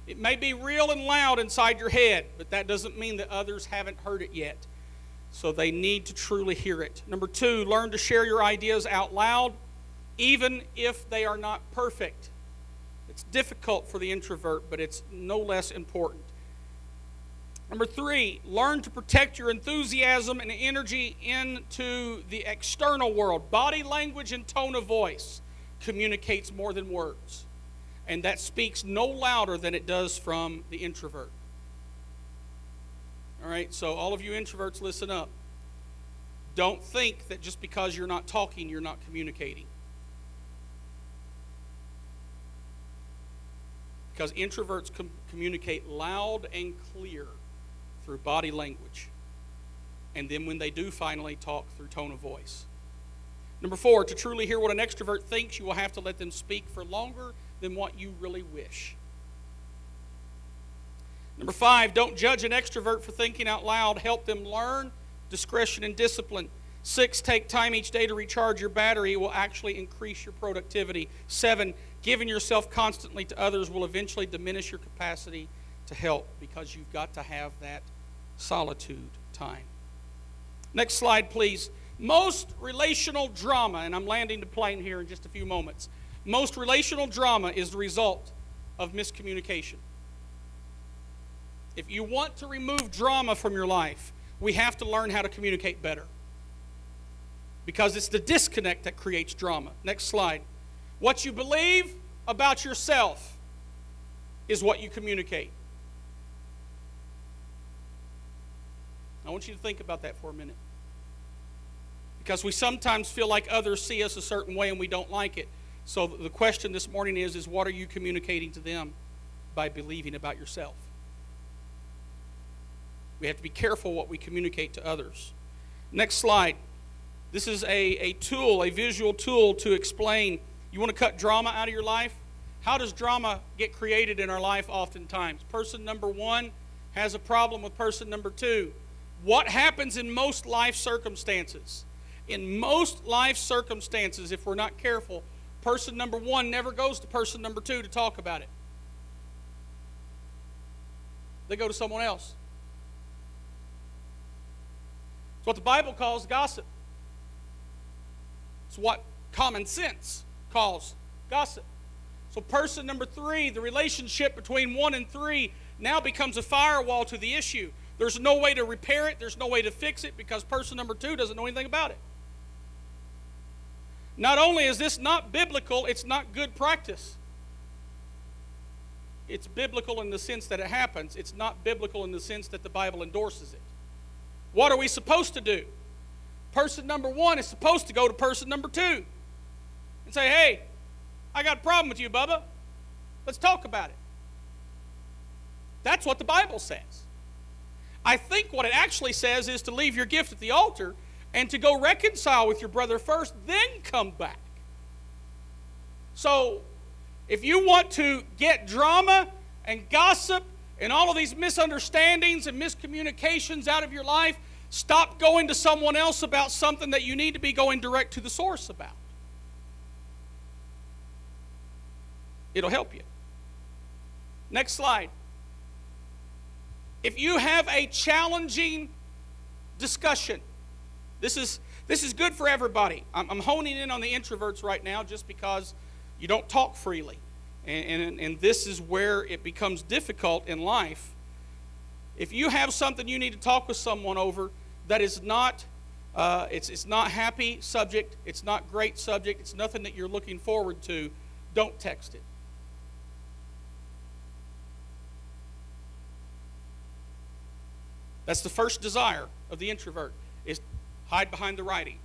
It may be real and loud inside your head, but that doesn't mean that others haven't heard it yet. So they need to truly hear it. Number two, learn to share your ideas out loud, even if they are not perfect. It's difficult for the introvert, but it's no less important. Number three, learn to protect your enthusiasm and energy into the external world. Body language and tone of voice communicates more than words and that speaks no louder than it does from the introvert. All right, so all of you introverts, listen up. Don't think that just because you're not talking, you're not communicating. Because introverts com- communicate loud and clear through body language. And then when they do finally talk, through tone of voice. Number four, to truly hear what an extrovert thinks, you will have to let them speak for longer than what you really wish. Number five, don't judge an extrovert for thinking out loud. Help them learn discretion and discipline. Six, take time each day to recharge your battery. It will actually increase your productivity. Seven, giving yourself constantly to others will eventually diminish your capacity to help because you've got to have that solitude time. Next slide, please. Most relational drama, and I'm landing the plane here in just a few moments. Most relational drama is the result of miscommunication. If you want to remove drama from your life, we have to learn how to communicate better. Because it's the disconnect that creates drama. Next slide. What you believe about yourself is what you communicate. I want you to think about that for a minute. Because we sometimes feel like others see us a certain way and we don't like it. So the question this morning is is what are you communicating to them by believing about yourself? We have to be careful what we communicate to others. Next slide. This is a, a tool, a visual tool to explain. You want to cut drama out of your life? How does drama get created in our life oftentimes? Person number one has a problem with person number two. What happens in most life circumstances? In most life circumstances, if we're not careful, person number one never goes to person number two to talk about it. They go to someone else. It's what the Bible calls gossip. It's what common sense calls gossip. So, person number three, the relationship between one and three now becomes a firewall to the issue. There's no way to repair it, there's no way to fix it because person number two doesn't know anything about it. Not only is this not biblical, it's not good practice. It's biblical in the sense that it happens, it's not biblical in the sense that the Bible endorses it. What are we supposed to do? Person number one is supposed to go to person number two and say, hey, I got a problem with you, Bubba. Let's talk about it. That's what the Bible says. I think what it actually says is to leave your gift at the altar and to go reconcile with your brother first, then come back. So, if you want to get drama and gossip and all of these misunderstandings and miscommunications out of your life, Stop going to someone else about something that you need to be going direct to the source about. It'll help you. Next slide. If you have a challenging discussion, this is, this is good for everybody. I'm, I'm honing in on the introverts right now just because you don't talk freely. And, and, and this is where it becomes difficult in life if you have something you need to talk with someone over that is not uh, it's, it's not happy subject it's not great subject it's nothing that you're looking forward to don't text it that's the first desire of the introvert is hide behind the writing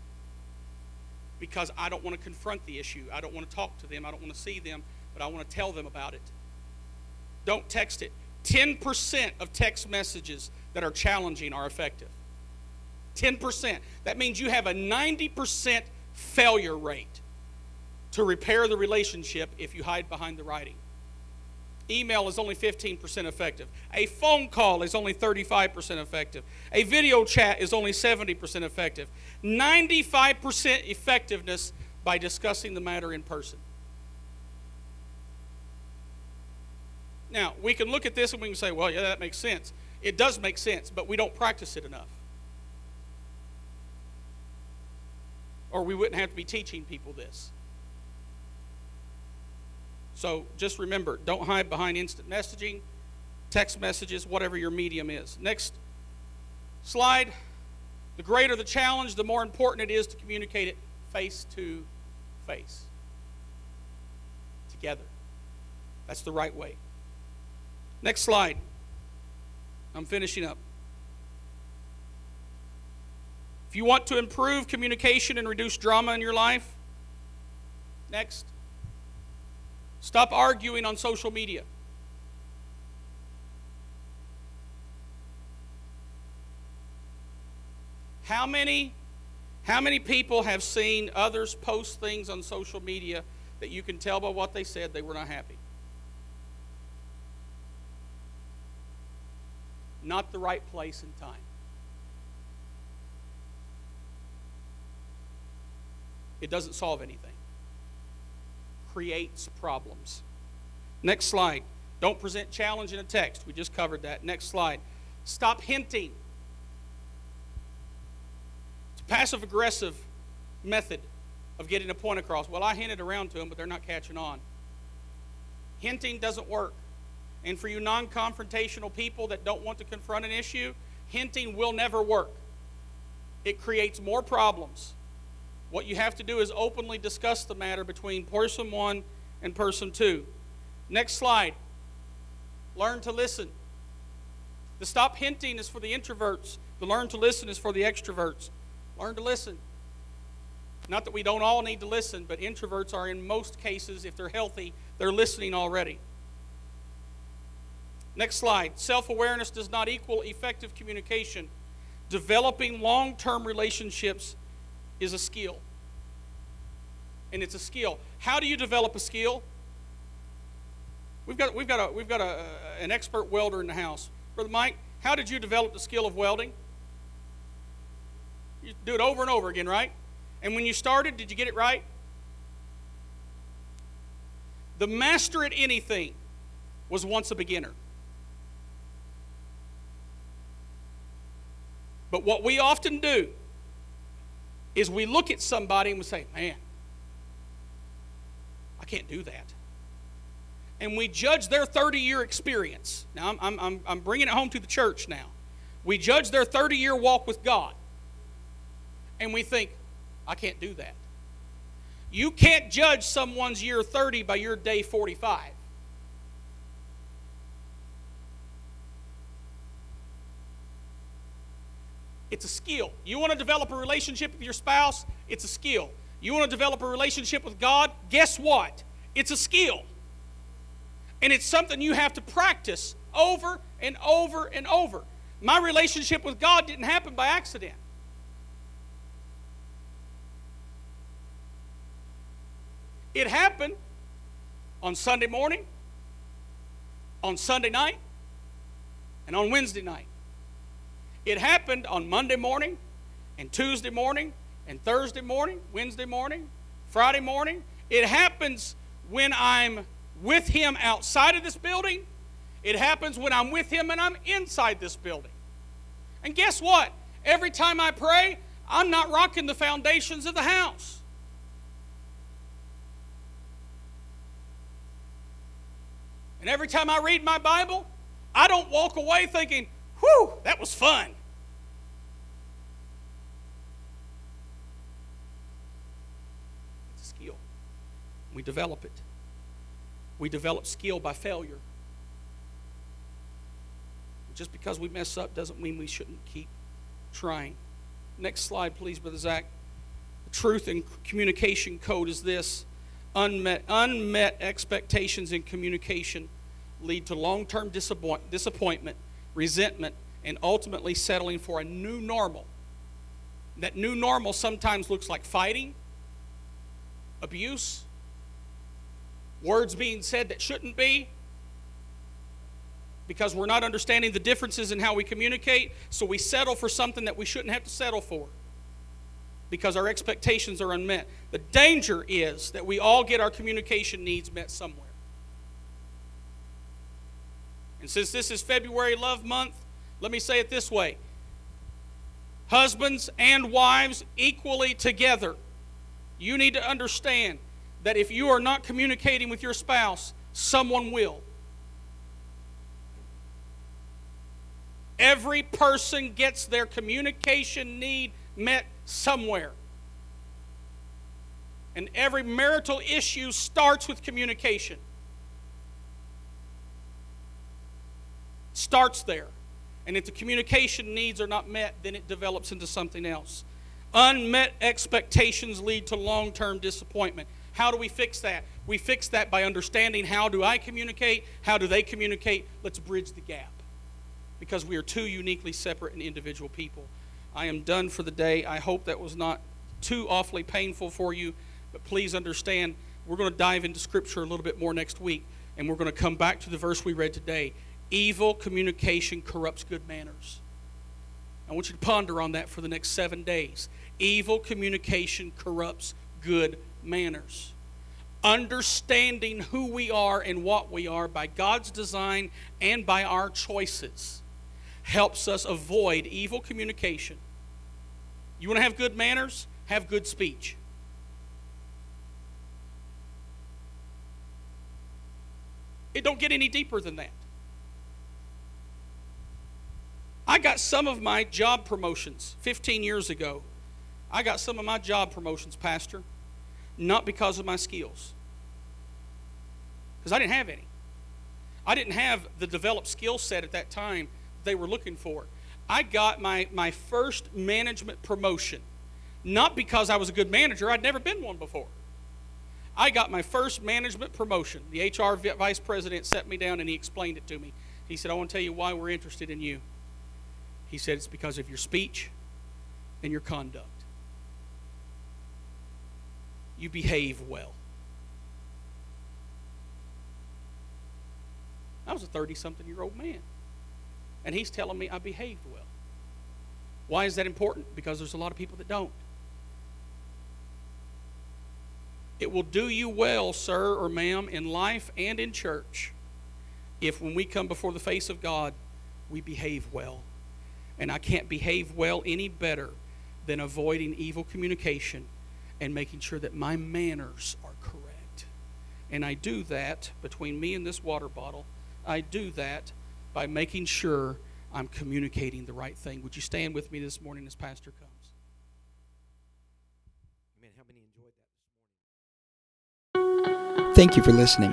because i don't want to confront the issue i don't want to talk to them i don't want to see them but i want to tell them about it don't text it 10% of text messages that are challenging are effective. 10%. That means you have a 90% failure rate to repair the relationship if you hide behind the writing. Email is only 15% effective. A phone call is only 35% effective. A video chat is only 70% effective. 95% effectiveness by discussing the matter in person. Now, we can look at this and we can say, well, yeah, that makes sense. It does make sense, but we don't practice it enough. Or we wouldn't have to be teaching people this. So just remember don't hide behind instant messaging, text messages, whatever your medium is. Next slide. The greater the challenge, the more important it is to communicate it face to face. Together. That's the right way. Next slide. I'm finishing up. If you want to improve communication and reduce drama in your life, next, stop arguing on social media. How many how many people have seen others post things on social media that you can tell by what they said they were not happy? not the right place and time. it doesn't solve anything. Creates problems. Next slide. Don't present challenge in a text. We just covered that. Next slide. Stop hinting. It's a passive aggressive method of getting a point across. Well, I hinted around to them, but they're not catching on. Hinting doesn't work. And for you non confrontational people that don't want to confront an issue, hinting will never work. It creates more problems. What you have to do is openly discuss the matter between person one and person two. Next slide. Learn to listen. The stop hinting is for the introverts, the learn to listen is for the extroverts. Learn to listen. Not that we don't all need to listen, but introverts are in most cases, if they're healthy, they're listening already. Next slide. Self awareness does not equal effective communication. Developing long term relationships is a skill. And it's a skill. How do you develop a skill? We've got, we've got, a, we've got a, an expert welder in the house. Brother Mike, how did you develop the skill of welding? You do it over and over again, right? And when you started, did you get it right? The master at anything was once a beginner. But what we often do is we look at somebody and we say, man, I can't do that. And we judge their 30 year experience. Now, I'm, I'm, I'm bringing it home to the church now. We judge their 30 year walk with God. And we think, I can't do that. You can't judge someone's year 30 by your day 45. It's a skill. You want to develop a relationship with your spouse? It's a skill. You want to develop a relationship with God? Guess what? It's a skill. And it's something you have to practice over and over and over. My relationship with God didn't happen by accident. It happened on Sunday morning, on Sunday night, and on Wednesday night. It happened on Monday morning, and Tuesday morning, and Thursday morning, Wednesday morning, Friday morning. It happens when I'm with Him outside of this building. It happens when I'm with Him and I'm inside this building. And guess what? Every time I pray, I'm not rocking the foundations of the house. And every time I read my Bible, I don't walk away thinking, whew, that was fun. It's a skill. We develop it. We develop skill by failure. Just because we mess up doesn't mean we shouldn't keep trying. Next slide, please, Brother Zach. The truth in communication code is this unmet, unmet expectations in communication lead to long term disappoint, disappointment, resentment, and ultimately settling for a new normal. That new normal sometimes looks like fighting, abuse, words being said that shouldn't be, because we're not understanding the differences in how we communicate, so we settle for something that we shouldn't have to settle for because our expectations are unmet. The danger is that we all get our communication needs met somewhere. And since this is February Love Month, let me say it this way Husbands and wives equally together, you need to understand that if you are not communicating with your spouse, someone will. Every person gets their communication need met somewhere. And every marital issue starts with communication. Starts there. And if the communication needs are not met, then it develops into something else. Unmet expectations lead to long term disappointment. How do we fix that? We fix that by understanding how do I communicate? How do they communicate? Let's bridge the gap. Because we are two uniquely separate and individual people. I am done for the day. I hope that was not too awfully painful for you, but please understand we're going to dive into Scripture a little bit more next week, and we're going to come back to the verse we read today. Evil communication corrupts good manners. I want you to ponder on that for the next seven days. Evil communication corrupts good manners. Understanding who we are and what we are by God's design and by our choices helps us avoid evil communication. You want to have good manners? Have good speech. It don't get any deeper than that. I got some of my job promotions 15 years ago. I got some of my job promotions, Pastor, not because of my skills. Because I didn't have any. I didn't have the developed skill set at that time they were looking for. I got my, my first management promotion, not because I was a good manager, I'd never been one before. I got my first management promotion. The HR vice president set me down and he explained it to me. He said, I want to tell you why we're interested in you. He said, It's because of your speech and your conduct. You behave well. I was a 30 something year old man. And he's telling me I behaved well. Why is that important? Because there's a lot of people that don't. It will do you well, sir or ma'am, in life and in church if when we come before the face of God, we behave well. And I can't behave well any better than avoiding evil communication and making sure that my manners are correct. And I do that between me and this water bottle. I do that by making sure I'm communicating the right thing. Would you stand with me this morning as Pastor comes? Amen. How many enjoyed that? Thank you for listening.